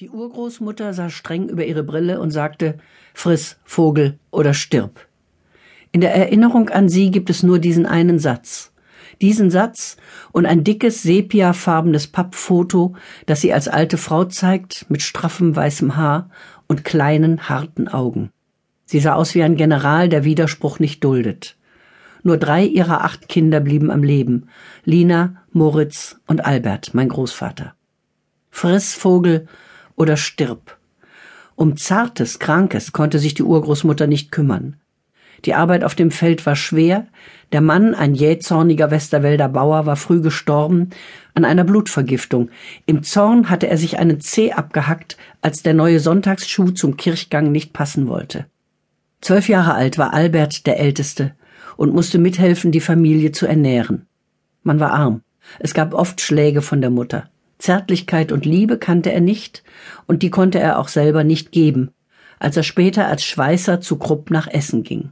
Die Urgroßmutter sah streng über ihre Brille und sagte Friss, Vogel oder stirb. In der Erinnerung an sie gibt es nur diesen einen Satz. Diesen Satz und ein dickes sepiafarbenes Pappfoto, das sie als alte Frau zeigt, mit straffem weißem Haar und kleinen, harten Augen. Sie sah aus wie ein General, der Widerspruch nicht duldet. Nur drei ihrer acht Kinder blieben am Leben. Lina, Moritz und Albert, mein Großvater. Friss, Vogel oder stirb. Um zartes, krankes konnte sich die Urgroßmutter nicht kümmern. Die Arbeit auf dem Feld war schwer, der Mann, ein jähzorniger Westerwälder Bauer, war früh gestorben an einer Blutvergiftung. Im Zorn hatte er sich einen Zeh abgehackt, als der neue Sonntagsschuh zum Kirchgang nicht passen wollte. Zwölf Jahre alt war Albert der Älteste und musste mithelfen, die Familie zu ernähren. Man war arm. Es gab oft Schläge von der Mutter. Zärtlichkeit und Liebe kannte er nicht, und die konnte er auch selber nicht geben, als er später als Schweißer zu Krupp nach Essen ging.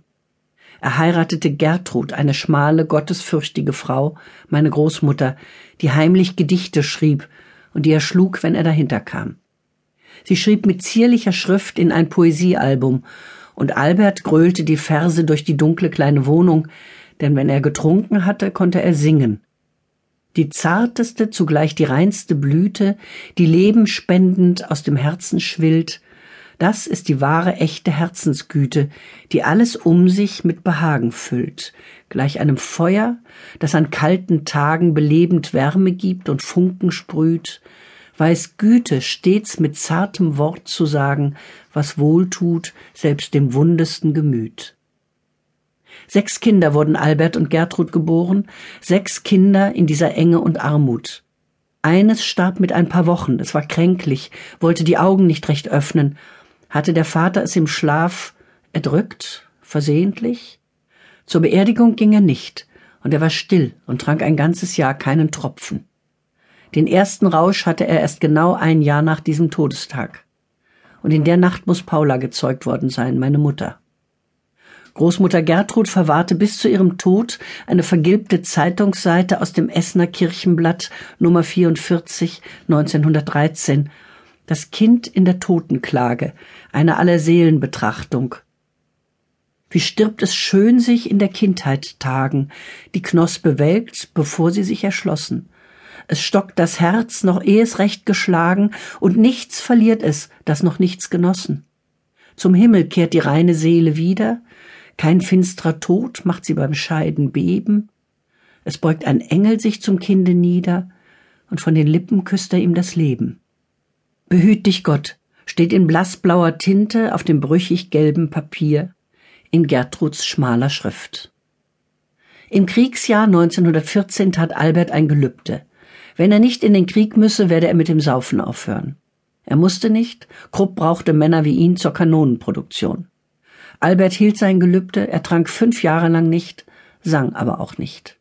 Er heiratete Gertrud, eine schmale, gottesfürchtige Frau, meine Großmutter, die heimlich Gedichte schrieb und die er schlug, wenn er dahinter kam. Sie schrieb mit zierlicher Schrift in ein Poesiealbum, und Albert grölte die Verse durch die dunkle kleine Wohnung, denn wenn er getrunken hatte, konnte er singen, die zarteste, zugleich die reinste Blüte, die lebenspendend aus dem Herzen schwillt, das ist die wahre, echte Herzensgüte, die alles um sich mit Behagen füllt, gleich einem Feuer, das an kalten Tagen belebend Wärme gibt und Funken sprüht, weiß Güte stets mit zartem Wort zu sagen, was wohltut, selbst dem wundesten Gemüt. Sechs Kinder wurden Albert und Gertrud geboren, sechs Kinder in dieser Enge und Armut. Eines starb mit ein paar Wochen, es war kränklich, wollte die Augen nicht recht öffnen. Hatte der Vater es im Schlaf erdrückt, versehentlich? Zur Beerdigung ging er nicht, und er war still und trank ein ganzes Jahr keinen Tropfen. Den ersten Rausch hatte er erst genau ein Jahr nach diesem Todestag. Und in der Nacht muss Paula gezeugt worden sein, meine Mutter. Großmutter Gertrud verwahrte bis zu ihrem Tod eine vergilbte Zeitungsseite aus dem Essener Kirchenblatt Nummer 44 1913 Das Kind in der Totenklage, eine Allerseelenbetrachtung. Wie stirbt es schön sich in der Kindheit Tagen, die Knospe welkt, bevor sie sich erschlossen. Es stockt das Herz, noch ehe es recht geschlagen, und nichts verliert es, das noch nichts genossen. Zum Himmel kehrt die reine Seele wieder, kein finstrer Tod macht sie beim Scheiden beben. Es beugt ein Engel sich zum Kinde nieder, und von den Lippen küsst er ihm das Leben. Behüt dich Gott, steht in blassblauer Tinte auf dem brüchig gelben Papier, in Gertruds schmaler Schrift. Im Kriegsjahr 1914 tat Albert ein Gelübde. Wenn er nicht in den Krieg müsse, werde er mit dem Saufen aufhören. Er musste nicht, Krupp brauchte Männer wie ihn zur Kanonenproduktion. Albert hielt sein Gelübde, er trank fünf Jahre lang nicht, sang aber auch nicht.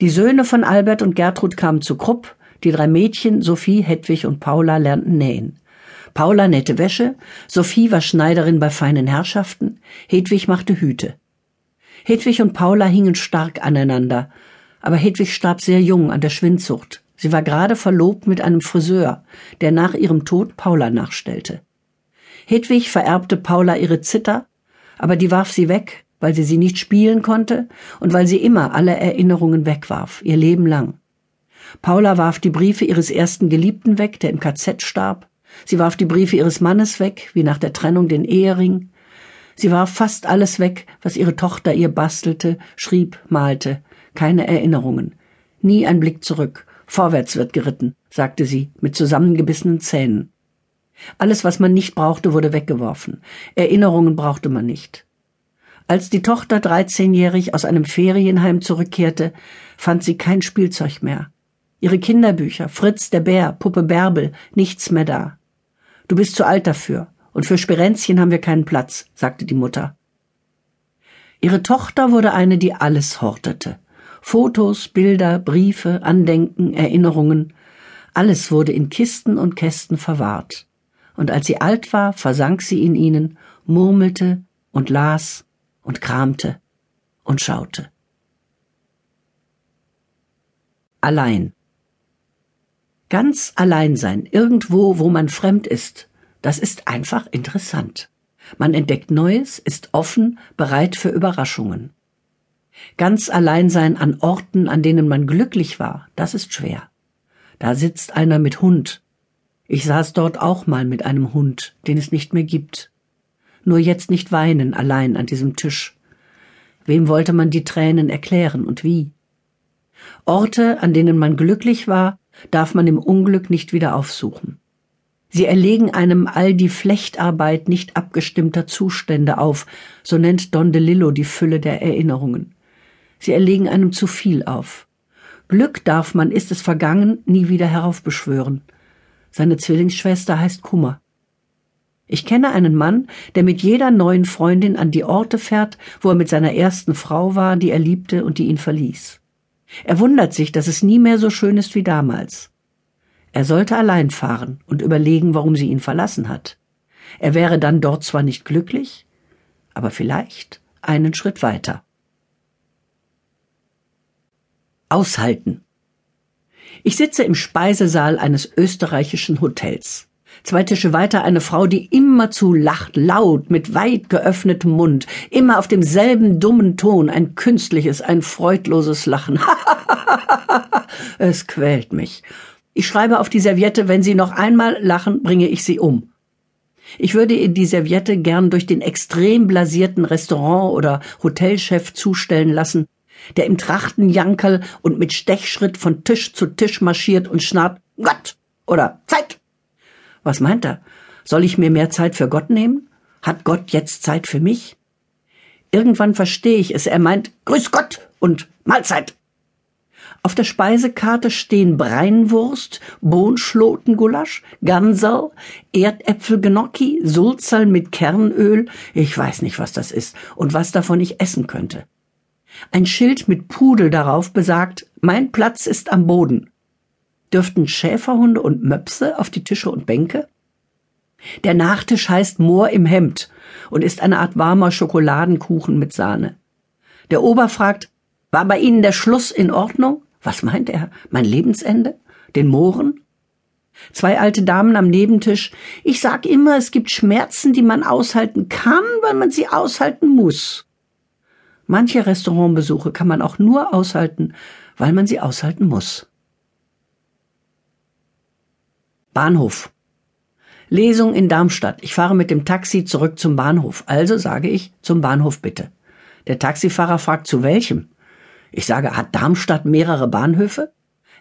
Die Söhne von Albert und Gertrud kamen zu Krupp, die drei Mädchen, Sophie, Hedwig und Paula, lernten nähen. Paula nähte Wäsche, Sophie war Schneiderin bei feinen Herrschaften, Hedwig machte Hüte. Hedwig und Paula hingen stark aneinander, aber Hedwig starb sehr jung an der Schwindsucht. Sie war gerade verlobt mit einem Friseur, der nach ihrem Tod Paula nachstellte. Hedwig vererbte Paula ihre Zither, aber die warf sie weg, weil sie sie nicht spielen konnte und weil sie immer alle Erinnerungen wegwarf, ihr Leben lang. Paula warf die Briefe ihres ersten Geliebten weg, der im KZ starb. Sie warf die Briefe ihres Mannes weg, wie nach der Trennung den Ehering. Sie warf fast alles weg, was ihre Tochter ihr bastelte, schrieb, malte. Keine Erinnerungen. Nie ein Blick zurück. Vorwärts wird geritten, sagte sie mit zusammengebissenen Zähnen. Alles, was man nicht brauchte, wurde weggeworfen. Erinnerungen brauchte man nicht. Als die Tochter dreizehnjährig aus einem Ferienheim zurückkehrte, fand sie kein Spielzeug mehr. Ihre Kinderbücher, Fritz der Bär, Puppe Bärbel, nichts mehr da. Du bist zu alt dafür, und für Sperenzchen haben wir keinen Platz, sagte die Mutter. Ihre Tochter wurde eine, die alles hortete. Fotos, Bilder, Briefe, Andenken, Erinnerungen, alles wurde in Kisten und Kästen verwahrt und als sie alt war, versank sie in ihnen, murmelte und las und kramte und schaute. Allein. Ganz allein sein, irgendwo, wo man fremd ist, das ist einfach interessant. Man entdeckt Neues, ist offen, bereit für Überraschungen. Ganz allein sein an Orten, an denen man glücklich war, das ist schwer. Da sitzt einer mit Hund. Ich saß dort auch mal mit einem Hund, den es nicht mehr gibt. Nur jetzt nicht weinen allein an diesem Tisch. Wem wollte man die Tränen erklären und wie? Orte, an denen man glücklich war, darf man im Unglück nicht wieder aufsuchen. Sie erlegen einem all die Flechtarbeit nicht abgestimmter Zustände auf, so nennt Don DeLillo die Fülle der Erinnerungen. Sie erlegen einem zu viel auf. Glück darf man, ist es vergangen, nie wieder heraufbeschwören. Seine Zwillingsschwester heißt Kummer. Ich kenne einen Mann, der mit jeder neuen Freundin an die Orte fährt, wo er mit seiner ersten Frau war, die er liebte und die ihn verließ. Er wundert sich, dass es nie mehr so schön ist wie damals. Er sollte allein fahren und überlegen, warum sie ihn verlassen hat. Er wäre dann dort zwar nicht glücklich, aber vielleicht einen Schritt weiter. Aushalten. Ich sitze im Speisesaal eines österreichischen Hotels. Zwei Tische weiter eine Frau, die immerzu lacht, laut, mit weit geöffnetem Mund, immer auf demselben dummen Ton, ein künstliches, ein freudloses Lachen. es quält mich. Ich schreibe auf die Serviette, wenn Sie noch einmal lachen, bringe ich Sie um. Ich würde ihr die Serviette gern durch den extrem blasierten Restaurant- oder Hotelchef zustellen lassen, der im Trachtenjankerl und mit Stechschritt von Tisch zu Tisch marschiert und schnarrt Gott oder Zeit. Was meint er? Soll ich mir mehr Zeit für Gott nehmen? Hat Gott jetzt Zeit für mich? Irgendwann verstehe ich es. Er meint Grüß Gott und Mahlzeit. Auf der Speisekarte stehen Breinwurst, Bohnschlotengulasch, Gansal, Erdäpfelgnocchi, Sulzal mit Kernöl. Ich weiß nicht, was das ist und was davon ich essen könnte. Ein Schild mit Pudel darauf besagt, mein Platz ist am Boden. Dürften Schäferhunde und Möpse auf die Tische und Bänke? Der Nachtisch heißt Moor im Hemd und ist eine Art warmer Schokoladenkuchen mit Sahne. Der Ober fragt, war bei Ihnen der Schluss in Ordnung? Was meint er? Mein Lebensende? Den Mooren? Zwei alte Damen am Nebentisch. Ich sag immer, es gibt Schmerzen, die man aushalten kann, weil man sie aushalten muss. Manche Restaurantbesuche kann man auch nur aushalten, weil man sie aushalten muss. Bahnhof. Lesung in Darmstadt. Ich fahre mit dem Taxi zurück zum Bahnhof. Also sage ich, zum Bahnhof bitte. Der Taxifahrer fragt, zu welchem? Ich sage, hat Darmstadt mehrere Bahnhöfe?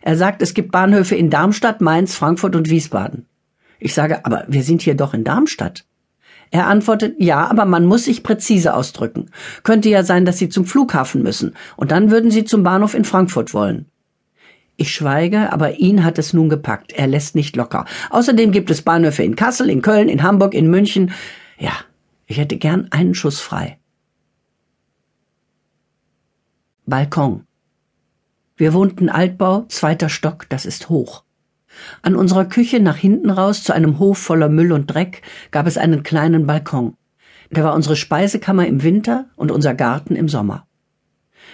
Er sagt, es gibt Bahnhöfe in Darmstadt, Mainz, Frankfurt und Wiesbaden. Ich sage, aber wir sind hier doch in Darmstadt. Er antwortet, ja, aber man muss sich präzise ausdrücken. Könnte ja sein, dass Sie zum Flughafen müssen, und dann würden Sie zum Bahnhof in Frankfurt wollen. Ich schweige, aber ihn hat es nun gepackt. Er lässt nicht locker. Außerdem gibt es Bahnhöfe in Kassel, in Köln, in Hamburg, in München. Ja, ich hätte gern einen Schuss frei. Balkon. Wir wohnten Altbau, zweiter Stock, das ist hoch. An unserer Küche nach hinten raus zu einem Hof voller Müll und Dreck gab es einen kleinen Balkon. Der war unsere Speisekammer im Winter und unser Garten im Sommer.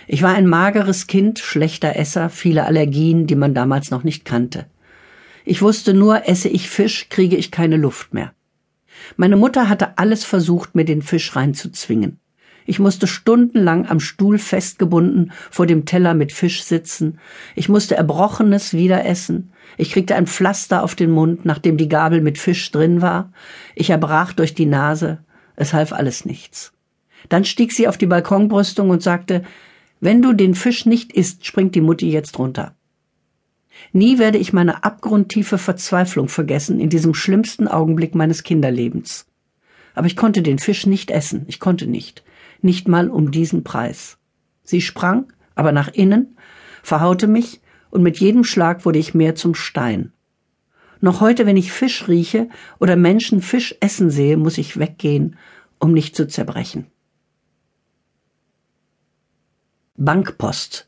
Ich war ein mageres Kind, schlechter Esser, viele Allergien, die man damals noch nicht kannte. Ich wusste nur, esse ich Fisch, kriege ich keine Luft mehr. Meine Mutter hatte alles versucht, mir den Fisch reinzuzwingen. Ich musste stundenlang am Stuhl festgebunden vor dem Teller mit Fisch sitzen. Ich musste Erbrochenes wieder essen. Ich kriegte ein Pflaster auf den Mund, nachdem die Gabel mit Fisch drin war. Ich erbrach durch die Nase. Es half alles nichts. Dann stieg sie auf die Balkonbrüstung und sagte, wenn du den Fisch nicht isst, springt die Mutti jetzt runter. Nie werde ich meine abgrundtiefe Verzweiflung vergessen in diesem schlimmsten Augenblick meines Kinderlebens. Aber ich konnte den Fisch nicht essen, ich konnte nicht nicht mal um diesen Preis. Sie sprang, aber nach innen, verhaute mich, und mit jedem Schlag wurde ich mehr zum Stein. Noch heute, wenn ich Fisch rieche oder Menschen Fisch essen sehe, muss ich weggehen, um nicht zu zerbrechen. Bankpost.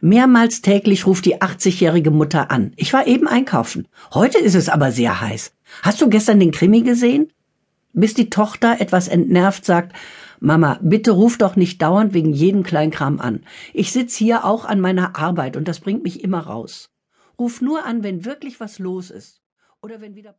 Mehrmals täglich ruft die 80-jährige Mutter an. Ich war eben einkaufen. Heute ist es aber sehr heiß. Hast du gestern den Krimi gesehen? Bis die Tochter etwas entnervt sagt, Mama, bitte ruf doch nicht dauernd wegen jedem Kleinkram an. Ich sitz hier auch an meiner Arbeit und das bringt mich immer raus. Ruf nur an, wenn wirklich was los ist oder wenn wieder